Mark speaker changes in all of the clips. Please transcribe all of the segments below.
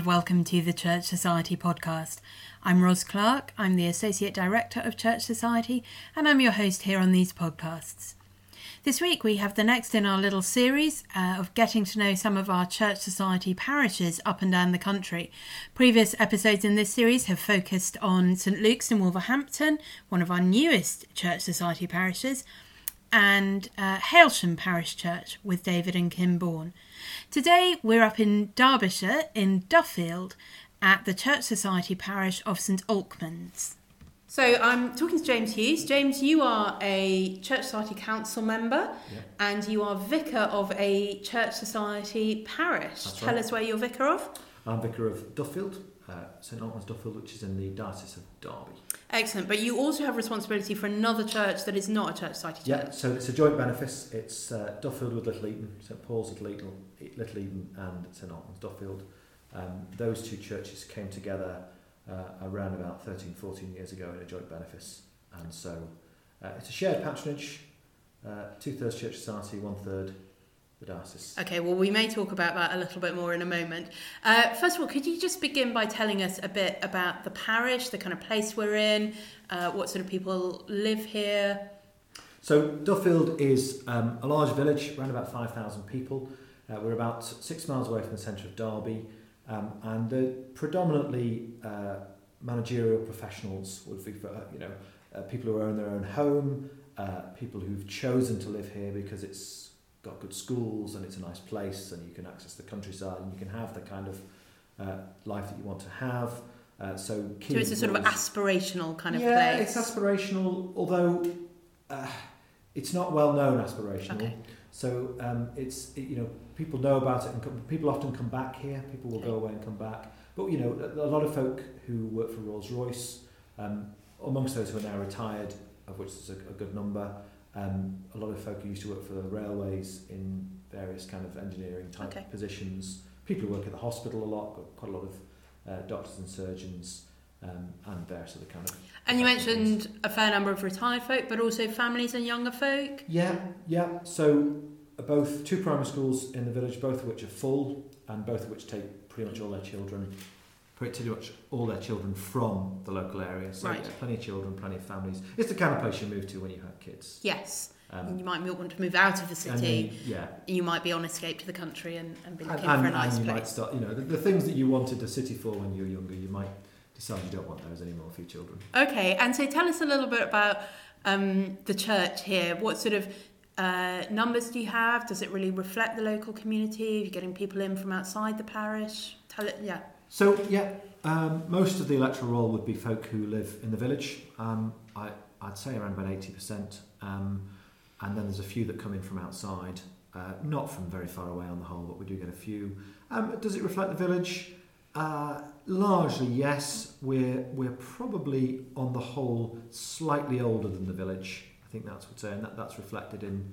Speaker 1: And welcome to the Church Society podcast. I'm Ros Clark, I'm the Associate Director of Church Society, and I'm your host here on these podcasts. This week we have the next in our little series uh, of getting to know some of our Church Society parishes up and down the country. Previous episodes in this series have focused on St Luke's in Wolverhampton, one of our newest Church Society parishes, and uh, Hailsham Parish Church with David and Kim Bourne. Today we're up in Derbyshire in Duffield at the Church Society parish of St Alkmund's. So I'm talking to James Hughes. James, you are a Church Society Council member
Speaker 2: Yeah.
Speaker 1: and you are vicar of a Church Society parish.
Speaker 2: That's
Speaker 1: Tell
Speaker 2: right.
Speaker 1: us where you're vicar of.
Speaker 2: I'm vicar of Duffield, uh, St Alkmund's Duffield, which is in the Diocese of Derby.
Speaker 1: Excellent. But you also have responsibility for another church that is not a Church Society
Speaker 2: Yeah, so it's a joint benefice. It's uh, Duffield with Little Eaton, St Paul's at Little, Little Eaton, and St Alkmund's Duffield. Um, those two churches came together uh, around about 13, 14 years ago in a joint benefice, and so uh, it's a shared patronage. Uh, two thirds Church Society, one third
Speaker 1: Okay, well, we may talk about that a little bit more in a moment. Uh, first of all, could you just begin by telling us a bit about the parish, the kind of place we're in, uh, what sort of people live here?
Speaker 2: So Duffield is um, a large village, around about 5,000 people. Uh, we're about six miles away from the centre of Derby, um, and the predominantly uh, managerial professionals would be, uh, you know, uh, people who own their own home, uh, people who've chosen to live here because it's got good schools and it's a nice place, and you can access the countryside and you can have the kind of uh, life that you want to have. Uh, so,
Speaker 1: So it's a sort of aspirational kind of
Speaker 2: yeah,
Speaker 1: place.
Speaker 2: it's aspirational, although uh, it's not well known aspirational.
Speaker 1: Okay.
Speaker 2: So um, it's it, you know people know about it and come, people often come back here. People will
Speaker 1: Okay.
Speaker 2: go away and come back. But you know a, a lot of folk who work for Rolls Royce, um, amongst those who are now retired, of which there's a, a good number. Um, a lot of folk who used to work for the railways in various kind of engineering type
Speaker 1: Okay.
Speaker 2: positions. People who work at the hospital a lot, got quite a lot of uh, doctors and surgeons, um, and various other kind of
Speaker 1: and you
Speaker 2: things.
Speaker 1: mentioned a fair number of retired folk, but also families and younger folk.
Speaker 2: Yeah, yeah. So uh, both two primary schools in the village, both of which are full, and both of which take pretty much all their children, pretty much all their children from the local area. So
Speaker 1: Right.
Speaker 2: yeah, plenty of children, plenty of families. It's the kind of place you move to when you have kids.
Speaker 1: Yes. and
Speaker 2: Um,
Speaker 1: you might want to move out of the city.
Speaker 2: you- yeah,
Speaker 1: You might be on escape to the country and, and be looking
Speaker 2: and,
Speaker 1: for a nice
Speaker 2: and you might start. You know, the, the things that you wanted the city for when you were younger, you might decide you don't want those anymore for your children.
Speaker 1: Okay, and so tell us a little bit about um, the church here. What sort of uh, numbers do you have? Does it really reflect the local community? Are you getting people in from outside the parish? Tell it, yeah.
Speaker 2: So yeah, um, most of the electoral roll would be folk who live in the village. Um, I, I'd say around about eighty percent, um, and then there's a few that come in from outside, uh, not from very far away on the whole, but we do get a few. Um, does it reflect the village? Uh, largely, yes. We're we're probably on the whole slightly older than the village. I think that's what's saying that that's reflected in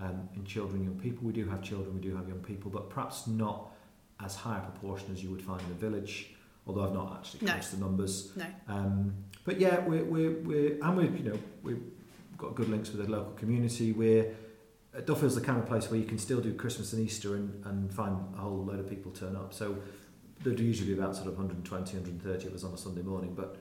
Speaker 2: um, in children, young people. We do have children, we do have young people, but perhaps not as high a proportion as you would find in the village. Although I've not actually
Speaker 1: No.
Speaker 2: crunched the numbers.
Speaker 1: No.
Speaker 2: Um, but yeah, we're, we're, we're and we've you know, we've got good links with the local community. We're, uh, Duffield's the kind of place where you can still do Christmas and Easter and, and find a whole load of people turn up. So there'd usually be about sort of 120, 130 of us on a Sunday morning, but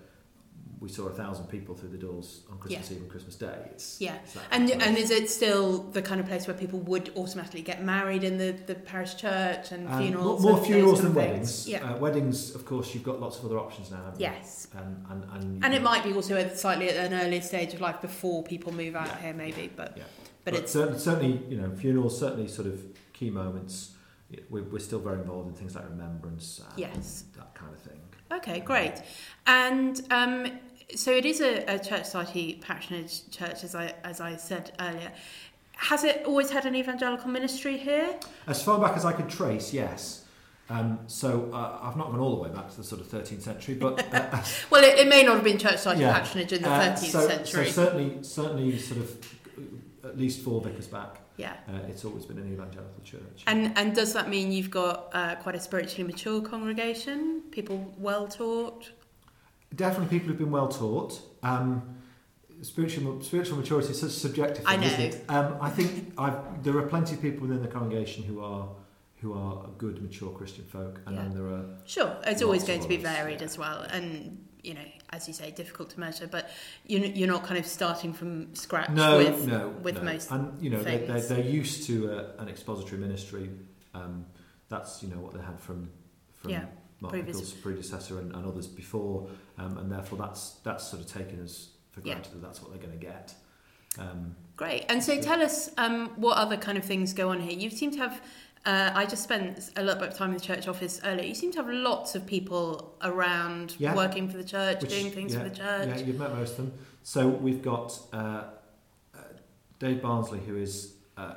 Speaker 2: we saw a thousand people through the doors on Christmas Eve and Christmas Day. It's,
Speaker 1: Yeah.
Speaker 2: it's
Speaker 1: And
Speaker 2: of
Speaker 1: and is it still the kind of place where people would automatically get married in the, the parish church and
Speaker 2: Um,
Speaker 1: funerals?
Speaker 2: more, more
Speaker 1: and
Speaker 2: funerals than weddings.
Speaker 1: Yeah.
Speaker 2: Uh, weddings, of course, you've got lots of other options now. Haven't you?
Speaker 1: yes.
Speaker 2: Um, and, and,
Speaker 1: And it might be also at slightly at an earlier stage of life before people move out
Speaker 2: Yeah.
Speaker 1: here, maybe. But
Speaker 2: Yeah.
Speaker 1: but, it's
Speaker 2: certainly, certainly, you know, funerals, certainly sort of key moments. We're, we're still very involved in things like remembrance. And
Speaker 1: Yes.
Speaker 2: That kind of thing.
Speaker 1: Okay, great. And um, so it is a, a church society patronage church, as I as I said earlier. Has it always had an evangelical ministry here?
Speaker 2: As far back as I could trace, yes. Um, so uh, I've not gone all the way back to the sort of 13th century, but uh,
Speaker 1: Well, it, it may not have been church society
Speaker 2: Yeah.
Speaker 1: patronage in the
Speaker 2: uh,
Speaker 1: 13th
Speaker 2: so,
Speaker 1: century.
Speaker 2: so certainly, certainly, sort of uh, at least four vicars back,
Speaker 1: yeah.
Speaker 2: uh, it's always been an evangelical church.
Speaker 1: And and does that mean you've got uh, quite a spiritually mature congregation? People well taught?
Speaker 2: Definitely, people who've been well taught. Um, spiritual spiritual maturity is such a subjective thing, isn't it? Um, I think I've, there are plenty of people within the congregation who are who are good, mature Christian folk, and
Speaker 1: Yeah.
Speaker 2: then there are
Speaker 1: Sure, it's always going to be varied
Speaker 2: yeah.
Speaker 1: as well, and you know, as you say, difficult to measure. But you you're not kind of starting from scratch
Speaker 2: no,
Speaker 1: with
Speaker 2: no,
Speaker 1: with
Speaker 2: no.
Speaker 1: most.
Speaker 2: and you know they, they,
Speaker 1: things.
Speaker 2: they're used to a, an expository ministry. Um, that's you know what they had from from
Speaker 1: Yeah,
Speaker 2: Mark
Speaker 1: previous-
Speaker 2: Nichols' predecessor and, and others before, um, and therefore that's that's sort of taken as for
Speaker 1: Yeah.
Speaker 2: granted that that's what they're going to get. Um,
Speaker 1: Great. And so tell us um, what other kind of things go on here. You seem to have. Uh, I just spent a little bit of time in the church office earlier. You seem to have lots of people around
Speaker 2: Yeah.
Speaker 1: working for the church,
Speaker 2: Which-
Speaker 1: doing things
Speaker 2: yeah,
Speaker 1: for the church.
Speaker 2: Yeah, you've met most of them. So we've got uh, uh, Dave Barnsley, who is uh,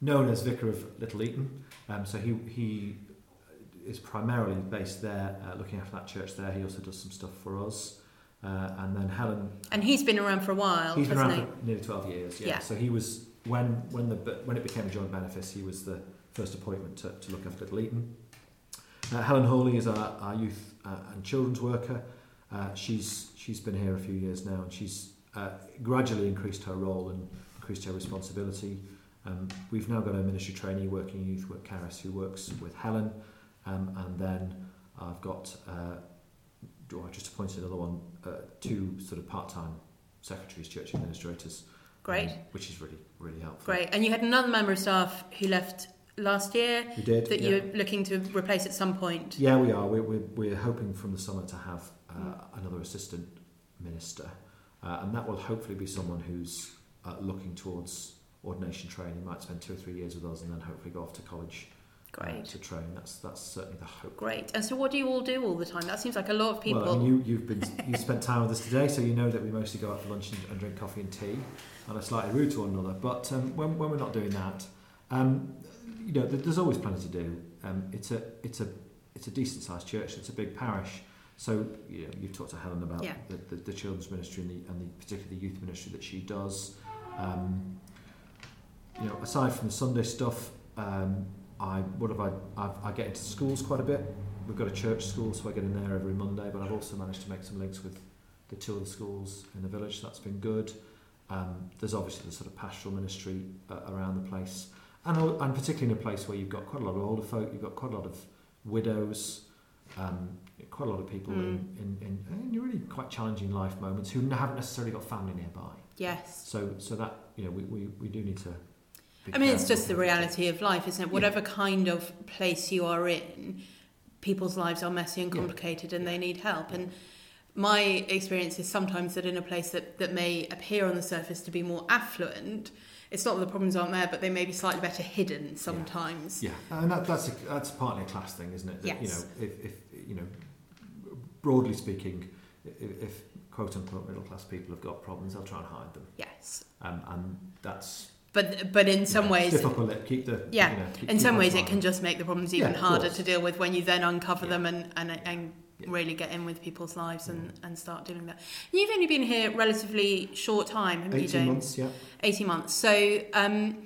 Speaker 2: known as Vicar of Little Eaton. Um, so he he is primarily based there, uh, looking after that church there. He also does some stuff for us. Uh, and then Helen,
Speaker 1: And he's been around for a while,
Speaker 2: he's been around for nearly 12 years. Yeah.
Speaker 1: Yeah.
Speaker 2: So he was when when the when it became a joint benefice, he was the first appointment to, to look after Little Eaton. Uh, Helen Hawley is our, our youth uh, and children's worker. Uh, she's she's been here a few years now, and she's uh, gradually increased her role and increased her responsibility. Um, we've now got a ministry trainee working in youth work, Caris, who works with Helen, um, and then I've got uh, oh, I just appointed another one, uh, two sort of part-time secretaries, church administrators,
Speaker 1: Great,
Speaker 2: um, which is really really helpful.
Speaker 1: great. And you had another member of staff who left last year
Speaker 2: We did.
Speaker 1: that
Speaker 2: yeah.
Speaker 1: you're looking to replace at some point.
Speaker 2: Yeah, we are. We're, we're, we're hoping from the summer to have uh,
Speaker 1: Mm.
Speaker 2: another assistant minister, uh, and that will hopefully be someone who's uh, looking towards ordination training. Might spend two or three years with us, and then hopefully go off to college uh,
Speaker 1: Great,
Speaker 2: to train. That's that's certainly the hope.
Speaker 1: great. And so, what do you all do all the time? That seems like a lot of people.
Speaker 2: Well, I mean, you, you've been you spent time with us today, so you know that we mostly go out for lunch and, and drink coffee and tea, and are slightly rude to one another. But um, when, when we're not doing that, um, you know, there's always plenty to do. Um, it's a it's a it's a decent sized church. It's a big parish. So you know, you've talked to Helen about
Speaker 1: Yeah.
Speaker 2: the, the, the children's ministry and, the, and the, particularly the youth ministry that she does. Um, you know, aside from the Sunday stuff, um, I what have I? I've, I get into schools quite a bit. We've got a church school, so I get in there every Monday. But I've also managed to make some links with the two other schools in the village. So that's been good. Um, there's obviously the sort of pastoral ministry uh, around the place, and and particularly in a place where you've got quite a lot of older folk, you've got quite a lot of widows, um, quite a lot of people in, in, in, in really quite challenging life moments who haven't necessarily got family nearby.
Speaker 1: yes.
Speaker 2: So so that you know we, we, we do need to.
Speaker 1: I mean, it's just the reality of life, isn't it?
Speaker 2: Yeah.
Speaker 1: Whatever kind of place you are in, people's lives are messy and
Speaker 2: Yeah.
Speaker 1: complicated and they need help. And my experience is sometimes that in a place that, that may appear on the surface to be more affluent, it's not that the problems aren't there, but they may be slightly better hidden sometimes.
Speaker 2: Yeah, and that, that's a, that's partly a class thing, isn't it? That,
Speaker 1: Yes.
Speaker 2: You know, if, if you know, broadly speaking, if, if quote unquote middle class people have got problems, they'll try and hide them,
Speaker 1: Yes.
Speaker 2: um, and that's
Speaker 1: But but in some
Speaker 2: know,
Speaker 1: ways,
Speaker 2: lip, keep the
Speaker 1: Yeah,
Speaker 2: You know, keep,
Speaker 1: in some ways, it can just make the problems even
Speaker 2: Yeah,
Speaker 1: harder to deal with when you then uncover
Speaker 2: Yeah.
Speaker 1: them and, and, and
Speaker 2: Yeah.
Speaker 1: really get in with people's lives and, and start doing that. You've only been here relatively short time, haven't you,
Speaker 2: eighteen
Speaker 1: James?
Speaker 2: months. Yeah.
Speaker 1: 18 months. So, um,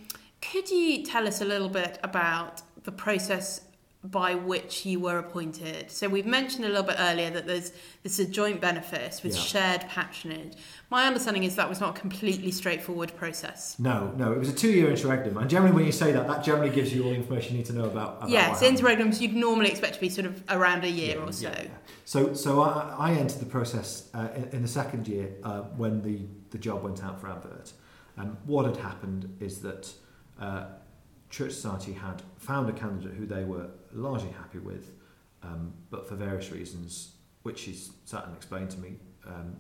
Speaker 1: could you tell us a little bit about the process by which you were appointed? So, we've mentioned a little bit earlier that there's this is a joint benefice with
Speaker 2: Yeah.
Speaker 1: shared patronage. My understanding is that was not a completely straightforward process.
Speaker 2: No, no, it was a two-year interregnum, and generally, when you say that, that generally gives you all the information you need to know about. about
Speaker 1: yes,
Speaker 2: what happened.
Speaker 1: interregnums you'd normally expect to be sort of around a year
Speaker 2: Yeah,
Speaker 1: or so.
Speaker 2: yeah, yeah. So, so I, I entered the process uh, in, in the second year uh, when the, the job went out for advert. Um, what had happened is that uh, Church Society had found a candidate who they were largely happy with, um, but for various reasons, which she's sat and explained to me, um,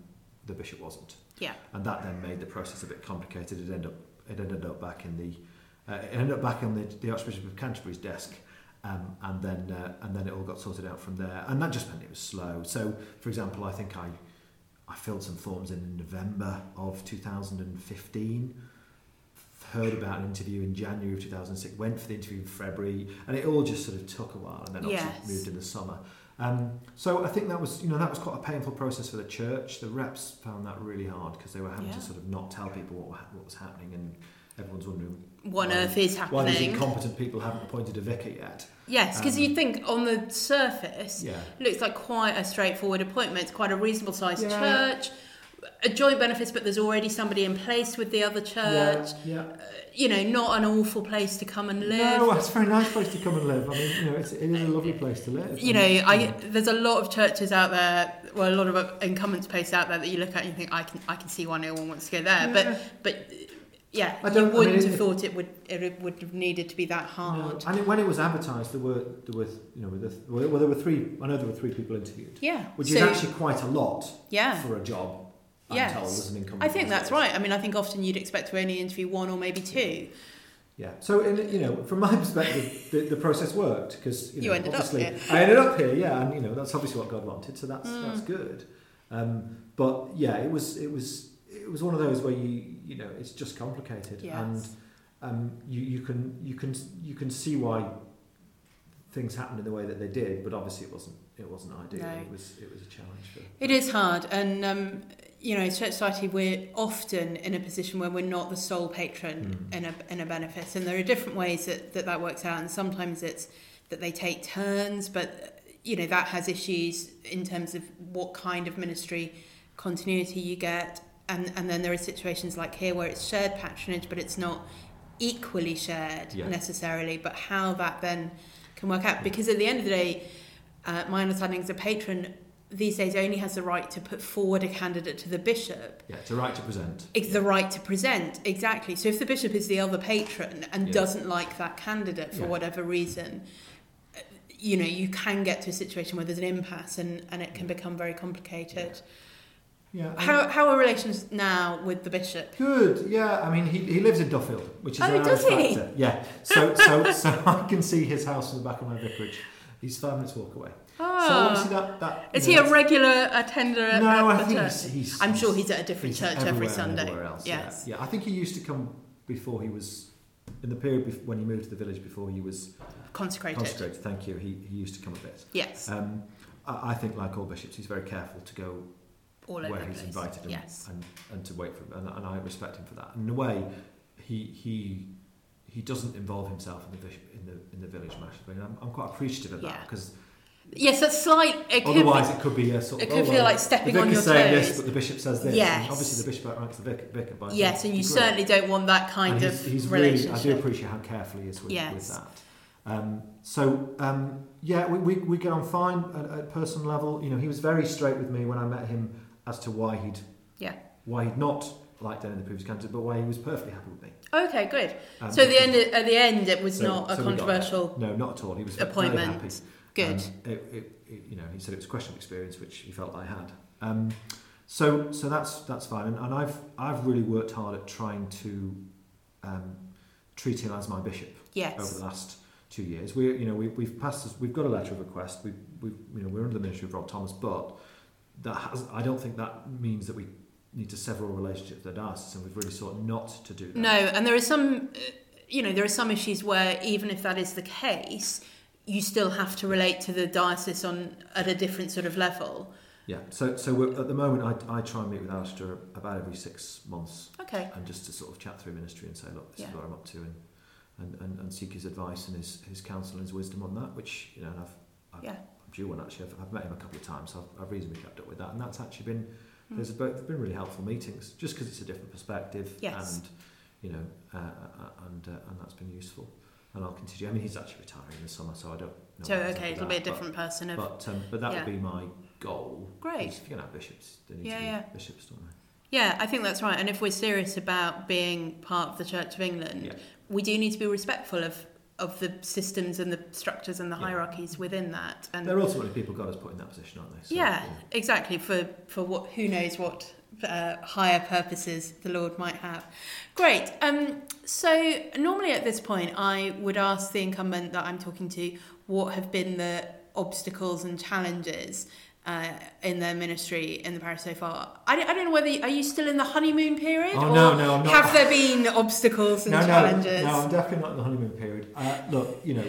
Speaker 2: the bishop wasn't.
Speaker 1: Yeah.
Speaker 2: And that then made the process a bit complicated. It ended up, it ended up back in the, uh, it ended up back on the, the Archbishop of Canterbury's desk. Um, and then uh, and then it all got sorted out from there, and that just meant it was slow. So, for example, I think I I filled some forms in in November of 2015. Heard about an interview in January of 2006. Went for the interview in February, and it all just sort of took a while, and then obviously
Speaker 1: Yes.
Speaker 2: moved in the summer. Um, so I think that was you know that was quite a painful process for the church. The reps found that really hard because they were having
Speaker 1: Yeah.
Speaker 2: to sort of not tell people what, what was happening, and everyone's wondering
Speaker 1: What on
Speaker 2: Why-
Speaker 1: earth is happening.
Speaker 2: why these incompetent people haven't appointed a vicar yet.
Speaker 1: yes, because
Speaker 2: Um,
Speaker 1: you think on the surface,
Speaker 2: Yeah.
Speaker 1: it looks like quite a straightforward appointment. It's quite a reasonable sized
Speaker 2: Yeah.
Speaker 1: church. Uh, a joint benefice, but there's already somebody in place with the other church.
Speaker 2: Yeah, yeah.
Speaker 1: You know, not an awful place to come and live.
Speaker 2: No, it's a very nice place to come and live. I mean, you know, it's, it is a lovely place to live.
Speaker 1: you know, I there's a lot of churches out there, well, a lot of incumbents places out there that you look at and you think I can I can see why no one wants to go there,
Speaker 2: Yeah.
Speaker 1: but but yeah,
Speaker 2: I
Speaker 1: you
Speaker 2: don't- I
Speaker 1: wouldn't
Speaker 2: mean,
Speaker 1: have thought it would it would have needed to be that
Speaker 2: No,
Speaker 1: hard.
Speaker 2: and when it was advertised, there were there were you know there, well, there were three. I know there were three people interviewed,
Speaker 1: Yeah,
Speaker 2: which
Speaker 1: so,
Speaker 2: is actually quite a lot
Speaker 1: yeah.
Speaker 2: for a job.
Speaker 1: Yes.
Speaker 2: told as an.
Speaker 1: I think that's right. I mean, I think often you'd expect to only interview one or maybe two.
Speaker 2: Yeah. So in, you know, from my perspective, the, the process worked because you, know,
Speaker 1: You ended up
Speaker 2: obviously
Speaker 1: here.
Speaker 2: I ended up here. Yeah, and you know that's obviously what God wanted, so that's
Speaker 1: Mm.
Speaker 2: that's good. Um, but yeah, it was it was it was one of those where you you know it's just complicated
Speaker 1: Yes.
Speaker 2: and um, you you can you can you can see why things happened in the way that they did, but obviously it wasn't it wasn't ideal.
Speaker 1: No.
Speaker 2: It was it was a challenge for.
Speaker 1: It is hard, and um, you know, Church Society, we're often in a position where we're not the sole patron
Speaker 2: Mm.
Speaker 1: in a in a benefice, and there are different ways that, that that works out, and sometimes it's that they take turns, but you know that has issues in terms of what kind of ministry continuity you get, and and then there are situations like here where it's shared patronage, but it's not equally shared
Speaker 2: Yeah.
Speaker 1: necessarily, but how that then can work out, because at the end of the day, uh, my understanding as a patron these days only has the right to put forward a candidate to the bishop.
Speaker 2: Yeah, it's a right to present.
Speaker 1: It's the right to present, exactly. So if the bishop is the other patron and
Speaker 2: Yeah.
Speaker 1: doesn't like that candidate for
Speaker 2: Yeah.
Speaker 1: whatever reason, you know, you can get to a situation where there's an impasse and, and it can become very complicated.
Speaker 2: Yeah.
Speaker 1: How, how are relations now with the bishop?
Speaker 2: Good, yeah. I mean, he, he lives in Duffield, which is
Speaker 1: Oh,
Speaker 2: an
Speaker 1: does
Speaker 2: Irish
Speaker 1: he?
Speaker 2: factor. Yeah. So so so I can see his house from the back of my vicarage. He's five minutes walk away. So
Speaker 1: Ah.
Speaker 2: obviously that that.
Speaker 1: Is
Speaker 2: know,
Speaker 1: he a regular attender
Speaker 2: No,
Speaker 1: at
Speaker 2: I think
Speaker 1: church?
Speaker 2: he's, he's.
Speaker 1: I'm sure
Speaker 2: he's-
Speaker 1: at a different church every Sunday.
Speaker 2: else,
Speaker 1: yes.
Speaker 2: Yeah. yeah. I think he used to come before he was in the period bef- when he moved to the village before he was
Speaker 1: Consecrated.
Speaker 2: consecrated. Thank you. He he used to come a bit.
Speaker 1: Yes.
Speaker 2: Um, I, I think like all bishops, he's very careful to go
Speaker 1: All over
Speaker 2: where he's
Speaker 1: place.
Speaker 2: invited and,
Speaker 1: Yes.
Speaker 2: and, and to wait for him. And, and I respect him for that. And in a way, he he he doesn't involve himself in the in the in the village massively. And I'm, I'm quite appreciative of that because
Speaker 1: Yes, that's slight. It could
Speaker 2: otherwise
Speaker 1: be,
Speaker 2: it could be a sort of
Speaker 1: it could
Speaker 2: oh,
Speaker 1: feel
Speaker 2: well,
Speaker 1: like stepping
Speaker 2: the
Speaker 1: on your
Speaker 2: saying
Speaker 1: toes.
Speaker 2: this, but the bishop says this.
Speaker 1: Yes.
Speaker 2: Obviously, the bishop outranks the vicar, vicar by
Speaker 1: yes, and you
Speaker 2: degree.
Speaker 1: certainly don't want that kind of
Speaker 2: he's, he's really,
Speaker 1: relationship.
Speaker 2: I do appreciate how careful he is with,
Speaker 1: Yes.
Speaker 2: with that. Um, so um, yeah, we, we, we get on fine at, at personal level. You know, he was very straight with me when I met him as to why he'd
Speaker 1: Yeah.
Speaker 2: why he'd not liked any of the previous candidate, but why he was perfectly happy with me.
Speaker 1: Okay, good.
Speaker 2: Um,
Speaker 1: so at the end, at the end, it was
Speaker 2: so-
Speaker 1: not a
Speaker 2: so
Speaker 1: controversial.
Speaker 2: No, not at all. He was very
Speaker 1: appointment.
Speaker 2: happy.
Speaker 1: Good.
Speaker 2: Um, it, it, it, you know, he said it was a question of experience, which he felt I had. Um, so, so that's that's fine, and, and I've I've really worked hard at trying to um, treat him as my bishop
Speaker 1: Yes.
Speaker 2: over the last two years. We, you know, we, we've passed, this, we've got a letter of request. We, we, you know, we're under the ministry of Rod Thomas, but that has, I don't think that means that we need to sever all relationship with the diocese, and we've really sought not to do that.
Speaker 1: No, and there are some, uh, you know, there are some issues where even if that is the case, you still have to relate to the diocese on at a different sort of level.
Speaker 2: Yeah. So, so at the moment, I, I try and meet with Alistair about every six months,
Speaker 1: Okay.
Speaker 2: and just to sort of chat through ministry and say, look, this
Speaker 1: Yeah.
Speaker 2: is what I'm up to, and, and, and, and seek his advice and his, his counsel and his wisdom on that. Which you know, and I've, I've
Speaker 1: Yeah.
Speaker 2: I'm due one actually. I've, I've met him a couple of times, so I've, I've reasonably kept up with that, and that's actually been
Speaker 1: Mm.
Speaker 2: there's both been really helpful meetings, just because it's a different perspective,
Speaker 1: Yes.
Speaker 2: and you know, uh, uh, and uh, and that's been useful. And I'll continue. I mean, he's actually retiring in the summer, so I don't. know
Speaker 1: So okay, it'll be a
Speaker 2: that, but-
Speaker 1: different person of.
Speaker 2: But um, but that
Speaker 1: Yeah.
Speaker 2: would be my goal.
Speaker 1: Great.
Speaker 2: If you're gonna have bishops, they need
Speaker 1: Yeah,
Speaker 2: to be
Speaker 1: yeah.
Speaker 2: bishops, don't they?
Speaker 1: Yeah, I think that's right. And if we're serious about being part of the Church of England,
Speaker 2: Yeah.
Speaker 1: we do need to be respectful of of the systems and the structures and the
Speaker 2: Yeah.
Speaker 1: hierarchies within that. And
Speaker 2: They're also ultimately people God has put in that position, aren't they? So,
Speaker 1: yeah,
Speaker 2: know,
Speaker 1: exactly. For for what who knows what uh, higher purposes the Lord might have. Great. Um, so normally at this point, I would ask the incumbent that I'm talking to what have been the obstacles and challenges. Uh, in their ministry in the parish so far, I don't, I don't know whether you, are you still in the honeymoon period,
Speaker 2: Oh,
Speaker 1: or
Speaker 2: no, no, I'm not.
Speaker 1: have there been obstacles and
Speaker 2: no, no,
Speaker 1: challenges
Speaker 2: no, I'm definitely not in the honeymoon period. Uh, look, you know,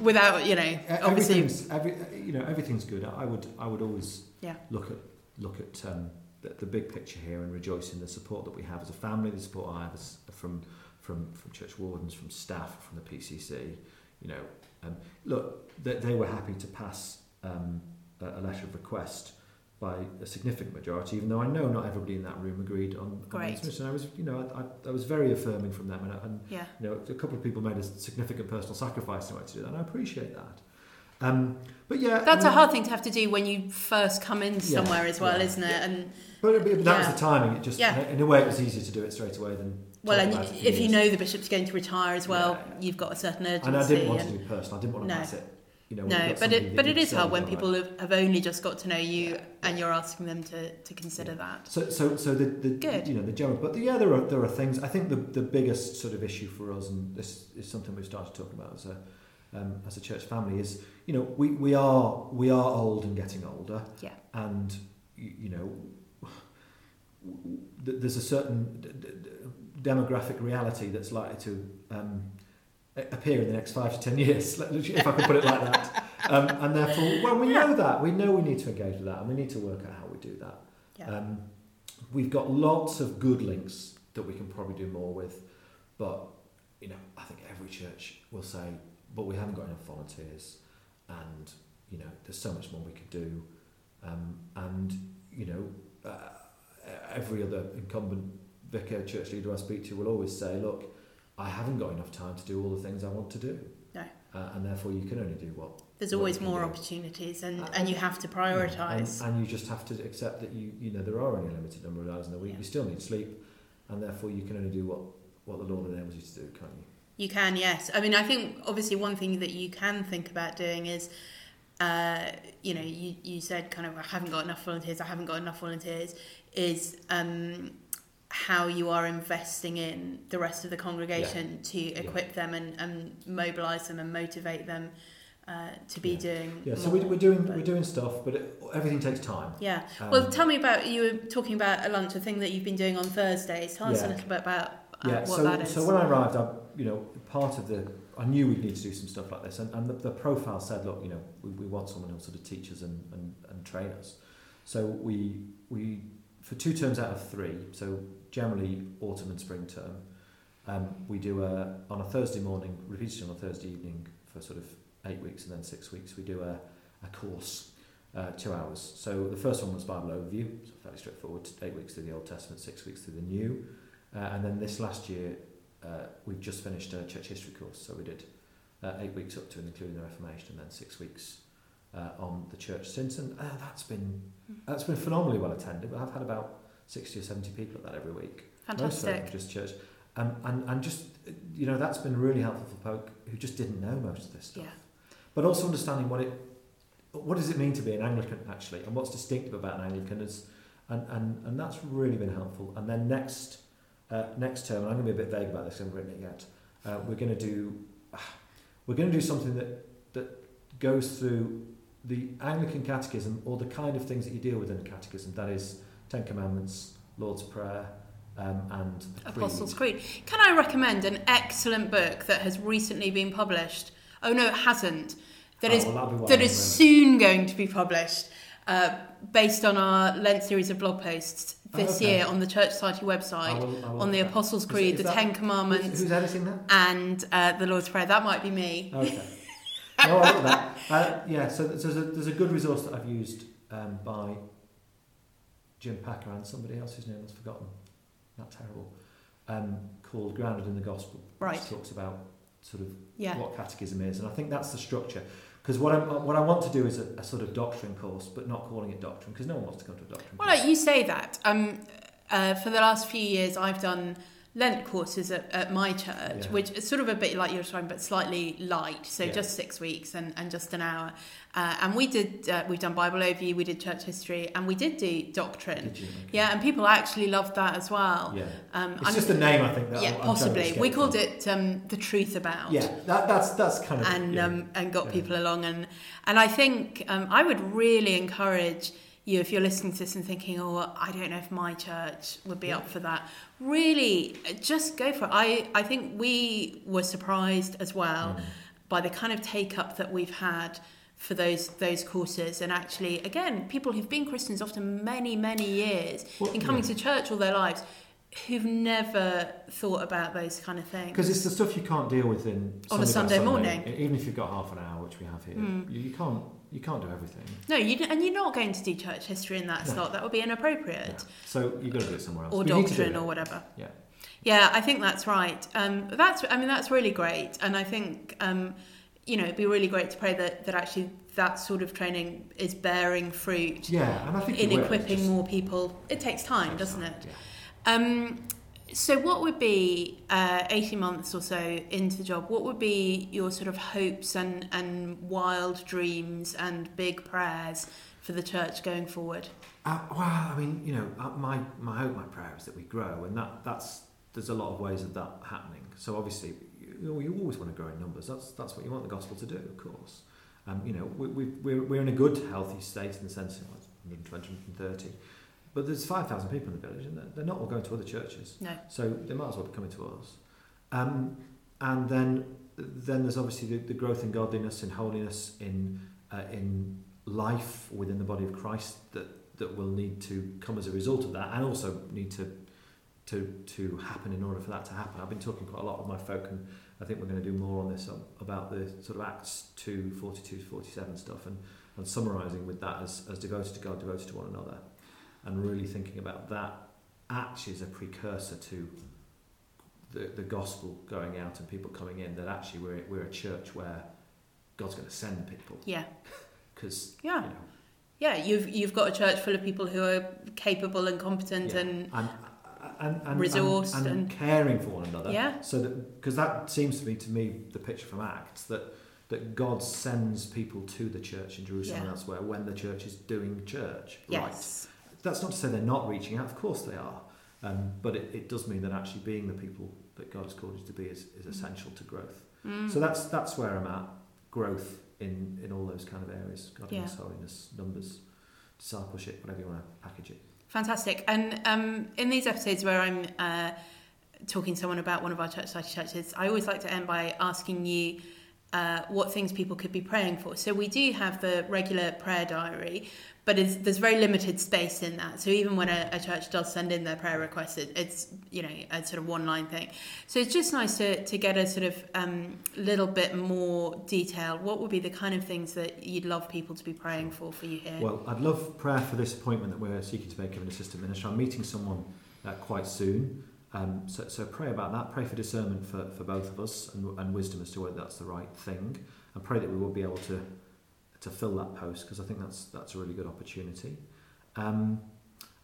Speaker 1: without you know obviously
Speaker 2: everything's every, you know everything's good. I would I would always
Speaker 1: Yeah.
Speaker 2: look at look at um, the, the big picture here and rejoice in the support that we have as a family, the support I have as, from from from church wardens, from staff, from the PCC. You know, um, look, they, they were happy to pass um, a, a letter of request by a significant majority, even though I know not everybody in that room agreed on, on
Speaker 1: Great.
Speaker 2: this. I was, you know, I, I, I was very affirming from them, and, and
Speaker 1: Yeah.
Speaker 2: you know, a couple of people made a significant personal sacrifice in order to do that, and I appreciate that. Um, but yeah,
Speaker 1: That's
Speaker 2: I
Speaker 1: a
Speaker 2: mean-
Speaker 1: hard thing to have to do when you first come in
Speaker 2: Yeah,
Speaker 1: somewhere as well,
Speaker 2: yeah.
Speaker 1: isn't it? And
Speaker 2: But, but that was the timing. It just,
Speaker 1: Yeah.
Speaker 2: in a way, it was easier to do it straight away than.
Speaker 1: well, and
Speaker 2: about it for
Speaker 1: if you know the bishop's going to retire as well,
Speaker 2: Yeah.
Speaker 1: you've got a certain urgency.
Speaker 2: and I didn't want to do personal. I didn't want to
Speaker 1: No.
Speaker 2: pass it. You know,
Speaker 1: no, but it but it is hard when people have, have only just got to know you and you're asking them to, to consider
Speaker 2: Yeah.
Speaker 1: that.
Speaker 2: So, so, so the, the
Speaker 1: Good.
Speaker 2: you know the general, but yeah, there are there are things. I think the the biggest sort of issue for us, and this is something we've started talking about as a um, as a church family, is you know we, we are we are old and getting older,
Speaker 1: Yeah.
Speaker 2: and you, you know there's a certain demographic reality that's likely to um, appear in the next five to ten years, if I can put it like that. Um, and therefore, well, we know that we know we need to engage with that, and we need to work out how we do that.
Speaker 1: Yeah.
Speaker 2: Um, we've got lots of good links that we can probably do more with, but you know, I think every church will say, but we haven't got enough volunteers, and you know, there's so much more we could do, um, and you know, uh, every other incumbent vicar, church leader I speak to will always say, look, I haven't got enough time to do all the things I want to do,
Speaker 1: No.
Speaker 2: uh, and therefore you can only do what
Speaker 1: There's
Speaker 2: what
Speaker 1: always more
Speaker 2: do.
Speaker 1: opportunities and,
Speaker 2: Uh,
Speaker 1: and you have to prioritise.
Speaker 2: and, and you just have to accept that you you know there are only a limited number of hours in the week.
Speaker 1: Yeah.
Speaker 2: You still need sleep, and therefore you can only do what what the Lord enables you to do, can't you?
Speaker 1: You can, yes. I mean, I think obviously one thing that you can think about doing is, uh, you know, you, you said kind of, I haven't got enough volunteers, I haven't got enough volunteers, is um, how you are investing in the rest of the congregation to equip them and, and mobilise them and motivate them uh, to be
Speaker 2: Yeah.
Speaker 1: doing.
Speaker 2: Yeah. So
Speaker 1: more.
Speaker 2: we, we're doing
Speaker 1: but-
Speaker 2: we're doing stuff, but it, everything takes time.
Speaker 1: Yeah.
Speaker 2: Um,
Speaker 1: Well, tell me about you were talking about a lunch, a thing that you've been doing on Thursdays. Tell us a little bit about uh,
Speaker 2: yeah.
Speaker 1: what
Speaker 2: So
Speaker 1: that is.
Speaker 2: so when I arrived, I you know part of the I knew we'd need to do some stuff like this, and, and the, the profile said, look, you know, we, we want someone who'll sort of teach us and, and, and train us. So we we for two terms out of three, so generally autumn and spring term, um, we do a on a Thursday morning, repeated on a Thursday evening for sort of eight weeks and then six weeks. We do a, a course, uh, two hours. So the first one was Bible overview, so fairly straightforward. Eight weeks through the Old Testament, six weeks through the New, uh, and then this last year uh, we've just finished a church history course. So we did uh, eight weeks up to and including the Reformation, and then six weeks uh, on the church since, and uh, that's been that's been phenomenally well attended. I've had about sixty or seventy people at that every week. Most of
Speaker 1: Fantastic.
Speaker 2: just church. Um, and, and just, you know, that's been really helpful for folk who just didn't know most of this stuff.
Speaker 1: Yeah.
Speaker 2: But also understanding what it, what does it mean to be an Anglican actually, and what's distinctive about an Anglican is, and, and, and that's really been helpful. And then next, uh, next term, and I'm going to be a bit vague about this, I haven't written it yet. Uh, we're going to do, we're going to do something that that goes through the Anglican Catechism or the kind of things that you deal with in a catechism. That is Ten Commandments, Lord's Prayer, um, and the Creed.
Speaker 1: Apostles' Creed. Can I recommend an excellent book that has recently been published? Oh no, it hasn't. That
Speaker 2: Oh,
Speaker 1: is
Speaker 2: well, that'll be one
Speaker 1: that is soon going to be published, uh, based on our Lent series of blog posts this
Speaker 2: Oh, okay.
Speaker 1: year on the Church Society website
Speaker 2: I will- I will
Speaker 1: on the. Apostles'
Speaker 2: Is-
Speaker 1: Creed,
Speaker 2: is
Speaker 1: the
Speaker 2: that-
Speaker 1: Ten Commandments,
Speaker 2: who's editing that?
Speaker 1: and uh, the Lord's Prayer. That might be me.
Speaker 2: Okay. no, I like that. Uh, yeah, so there's a, there's a good resource that I've used um, by Jim Packer and somebody else whose name I've forgotten. Not terrible. Um, called Grounded in the Gospel.
Speaker 1: Right.
Speaker 2: Which talks about sort of
Speaker 1: Yeah.
Speaker 2: what catechism is, and I think that's the structure. Because what I what I want to do is a, a sort of doctrine course, but not calling it doctrine, because no one wants to come to a doctrine.
Speaker 1: Well,
Speaker 2: course.
Speaker 1: you say that. Um, uh, for the last few years, I've done Lent courses at, at my church,
Speaker 2: Yeah.
Speaker 1: which is sort of a bit like you were talking, but slightly light. So
Speaker 2: Yeah.
Speaker 1: just six weeks and, and just an hour. Uh, and we did. Uh, we've done Bible overview. We did church history, and we did do doctrine.
Speaker 2: Did? Okay.
Speaker 1: Yeah, and people actually loved that as well.
Speaker 2: Yeah.
Speaker 1: Um,
Speaker 2: It's
Speaker 1: I'm-
Speaker 2: just the name, I think. That
Speaker 1: yeah,
Speaker 2: I'm, I'm
Speaker 1: possibly. We called
Speaker 2: from.
Speaker 1: it um, the truth about.
Speaker 2: Yeah, that, that's that's kind of
Speaker 1: and
Speaker 2: yeah.
Speaker 1: um, and got people along and and I think um, I would really encourage you if you're listening to this and thinking oh I don't know if my church would be up for that really just go for it I I think we were surprised as well
Speaker 2: Mm.
Speaker 1: by the kind of take up that we've had for those those courses and actually again people who've been Christians often many many years
Speaker 2: Well,
Speaker 1: and coming
Speaker 2: yeah.
Speaker 1: to church all their lives who've never thought about those kind of things
Speaker 2: Because it's the stuff you can't deal with in
Speaker 1: On a
Speaker 2: by
Speaker 1: Sunday morning.
Speaker 2: Even if you've got half an hour, which we have here,
Speaker 1: Mm.
Speaker 2: you, you can't you can't do everything.
Speaker 1: No, you and you're not going to do church history in that
Speaker 2: No.
Speaker 1: slot. That would be inappropriate.
Speaker 2: Yeah. So you've got to do it somewhere else.
Speaker 1: Or
Speaker 2: do
Speaker 1: doctrine or whatever.
Speaker 2: Yeah.
Speaker 1: Yeah, I think that's right. Um, that's, I mean, that's really great, and I think, um, you know, it'd be really great to pray that that actually that sort of training is bearing fruit
Speaker 2: Yeah, and I think
Speaker 1: in
Speaker 2: it
Speaker 1: equipping more people. It takes time,
Speaker 2: takes
Speaker 1: doesn't
Speaker 2: time,
Speaker 1: it?
Speaker 2: Yeah.
Speaker 1: Um, so, what would be uh, 18 months or so into the job? What would be your sort of hopes and, and wild dreams and big prayers for the church going forward?
Speaker 2: Uh, well, I mean, you know, uh, my my hope, my prayer is that we grow, and that that's there's a lot of ways of that happening. So obviously, you, you always want to grow in numbers. That's that's what you want the gospel to do, of course. Um, you know, we, we, we're we're in a good, healthy state in the sense of 120, 130, but there's 5,000 people in the village, and they're, not all going to other churches.
Speaker 1: No.
Speaker 2: So they might as well be coming to us. Um, and then then there's obviously the, the growth in godliness, in holiness, in uh, in life within the body of Christ that that will need to come as a result of that, and also need to to to happen in order for that to happen. I've been talking quite a lot with my folk, and I think we're going to do more on this um, about the sort of Acts 2, 42, 47 stuff, and and summarising with that as as devoted to God, devoted to one another, and really thinking about that actually as a precursor to the, the gospel going out and people coming in that actually we're, we're a church where God's going to send people
Speaker 1: Yeah.
Speaker 2: because
Speaker 1: Yeah.
Speaker 2: you know
Speaker 1: Yeah, you've you've got a church full of people who are capable and competent
Speaker 2: yeah,
Speaker 1: and
Speaker 2: and, and, and,
Speaker 1: Resourced
Speaker 2: and, and,
Speaker 1: and-
Speaker 2: caring for one another
Speaker 1: Yeah.
Speaker 2: so that because that seems to be to me the picture from Acts that that God sends people to the church in Jerusalem
Speaker 1: Yeah.
Speaker 2: and elsewhere when the church is doing church
Speaker 1: yes.
Speaker 2: right that's not to say they're not reaching out of course they are um, but it, it does mean that actually being the people that God has called you to be is, is essential to growth
Speaker 1: Mm.
Speaker 2: So that's that's where I'm at. Growth in in all those kind of areas: godliness,
Speaker 1: Yeah.
Speaker 2: holiness, numbers, discipleship, whatever you want to package it.
Speaker 1: Fantastic. And um, in these episodes where I'm uh, talking to someone about one of our church society churches, I always like to end by asking you uh, what things people could be praying for. So we do have the regular prayer diary, but there's very limited space in that. So even when a, a church does send in their prayer request, it, it's you know a sort of one line thing. So it's just nice to, to get a sort of um, little bit more detail. What would be the kind of things that you'd love people to be praying for for you here?
Speaker 2: Well, I'd love prayer for this appointment that we're seeking to make of an assistant minister. I'm meeting someone uh, quite soon. Um, so, so pray about that. Pray for discernment for, for both of us and, and wisdom as to whether that's the right thing. And pray that we will be able to to fill that post because I think that's that's a really good opportunity. Um,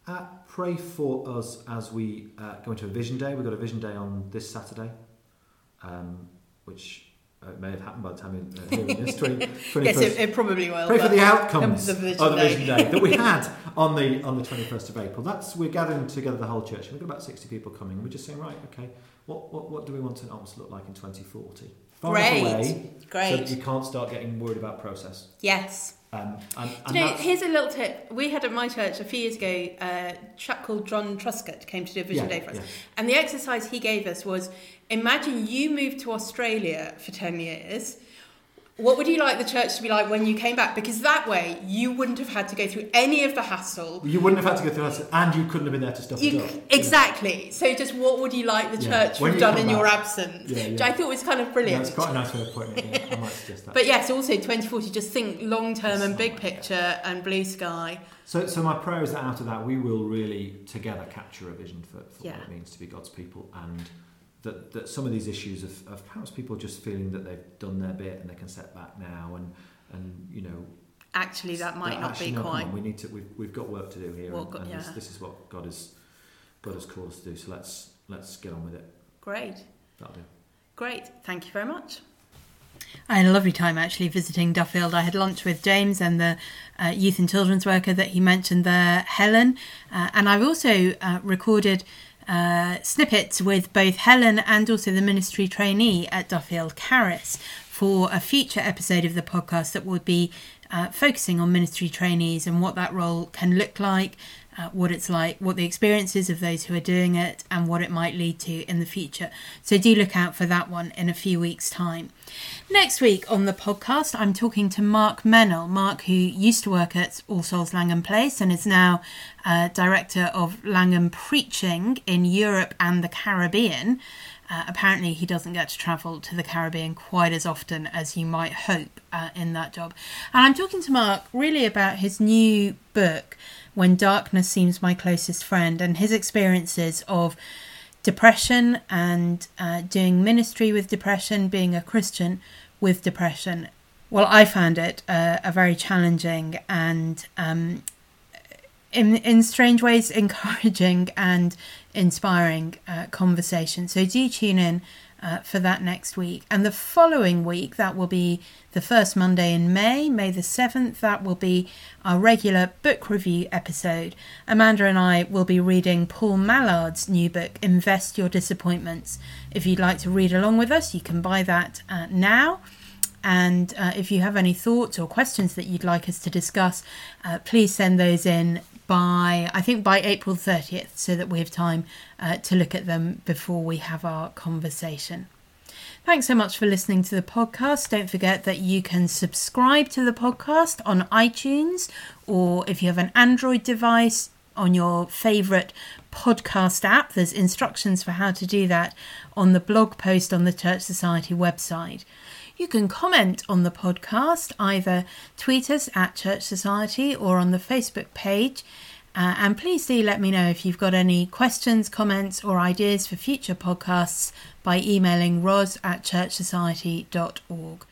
Speaker 2: uh, pray for us as we uh, go into a vision day. We've got a vision day on this Saturday, um, which uh, may have happened by the time you're uh, hearing this. 20, 21st.
Speaker 1: yes, it, it probably will.
Speaker 2: Pray for the outcomes
Speaker 1: of the
Speaker 2: of the
Speaker 1: vision
Speaker 2: vision
Speaker 1: day.
Speaker 2: day that we had on the on the 21st of April. That's we're gathering together the whole church. We've got about 60 people coming. We're just saying, right, okay, what what, what do we want an Alkmund's to look like in 2040? Far enough
Speaker 1: Great.
Speaker 2: away so that you can't start getting worried about process.
Speaker 1: yes.
Speaker 2: Um, and, and
Speaker 1: you know, here's a little tip. We had at my church a few years ago uh, a chap called John Truscott came to do a vision
Speaker 2: yeah,
Speaker 1: day for us.
Speaker 2: yeah.
Speaker 1: And the exercise he gave us was imagine you moved to Australia for 10 years. What would you like the church to be like when you came back? Because that way you wouldn't have had to go through any of the hassle.
Speaker 2: You wouldn't have had to go through that, and you couldn't have been there to stop
Speaker 1: You,
Speaker 2: it up.
Speaker 1: exactly. So just what would you like the church to
Speaker 2: When
Speaker 1: have done in your absence?
Speaker 2: Yeah,
Speaker 1: Which
Speaker 2: yeah.
Speaker 1: I thought was kind of
Speaker 2: Yeah,
Speaker 1: brilliant.
Speaker 2: that's quite a nice way of putting it. Yeah, I might suggest that.
Speaker 1: But yes, also 2040, just think long term and big picture and blue sky.
Speaker 2: So, so my prayer is that out of that we will really together capture a vision for, for
Speaker 1: Yeah.
Speaker 2: what it means to be God's people, and that, that some of these issues of, of perhaps people just feeling that they've done their bit and they can set back now, and and you know
Speaker 1: Actually, that might not
Speaker 2: actually,
Speaker 1: be
Speaker 2: no, come
Speaker 1: quite.
Speaker 2: on, we need to. We've, we've got work to do here,
Speaker 1: What
Speaker 2: and,
Speaker 1: God-
Speaker 2: and this,
Speaker 1: yeah.
Speaker 2: this is what God has God has called us to do. So let's let's get on with it.
Speaker 1: Great.
Speaker 2: That'll do.
Speaker 1: Great. Thank you very much.
Speaker 3: I had a lovely time actually visiting Duffield. I had lunch with James and the uh, youth and children's worker that he mentioned there, Helen. Uh, and I've also uh, recorded uh, snippets with both Helen and also the ministry trainee at Duffield, Caris, for a future episode of the podcast that would be uh, focusing on ministry trainees and what that role can look like, uh, what it's like, what the experiences of those who are doing it, and what it might lead to in the future. So do look out for that one in a few weeks' time. Next week on the podcast, I'm talking to Mark Meynell. Mark, who used to work at All Souls Langham Place and is now uh, director of Langham Preaching in Europe and the Caribbean.
Speaker 1: Uh, apparently he doesn't get to travel to the Caribbean quite as often as you might hope uh, in that job. And I'm talking to Mark really about his new book, When Darkness Seems My Closest Friend, and his experiences of depression and uh, doing ministry with depression, being a Christian with depression. Well, I found it uh, a very challenging and, um, in in strange ways, encouraging and inspiring uh, conversation. So do tune in uh, for that next week. And the following week, that will be the first Monday in May, May the 7th, that will be our regular book review episode. Amanda and I will be reading Paul Mallard's new book, Invest Your Disappointments. If you'd like to read along with us, you can buy that uh, now. And uh, if you have any thoughts or questions that you'd like us to discuss, uh, please send those in by, I think, by April 30th, so that we have time uh, to look at them before we have our conversation. Thanks so much for listening to the podcast. Don't forget that you can subscribe to the podcast on iTunes, or if you have an Android device, on your favourite podcast app. There's instructions for how to do that on the blog post on the Church Society website. You can comment on the podcast, either tweet us at Church Society or on the Facebook page. Uh, and please do let me know if you've got any questions, comments, or ideas for future podcasts by emailing ros at churchsociety.org.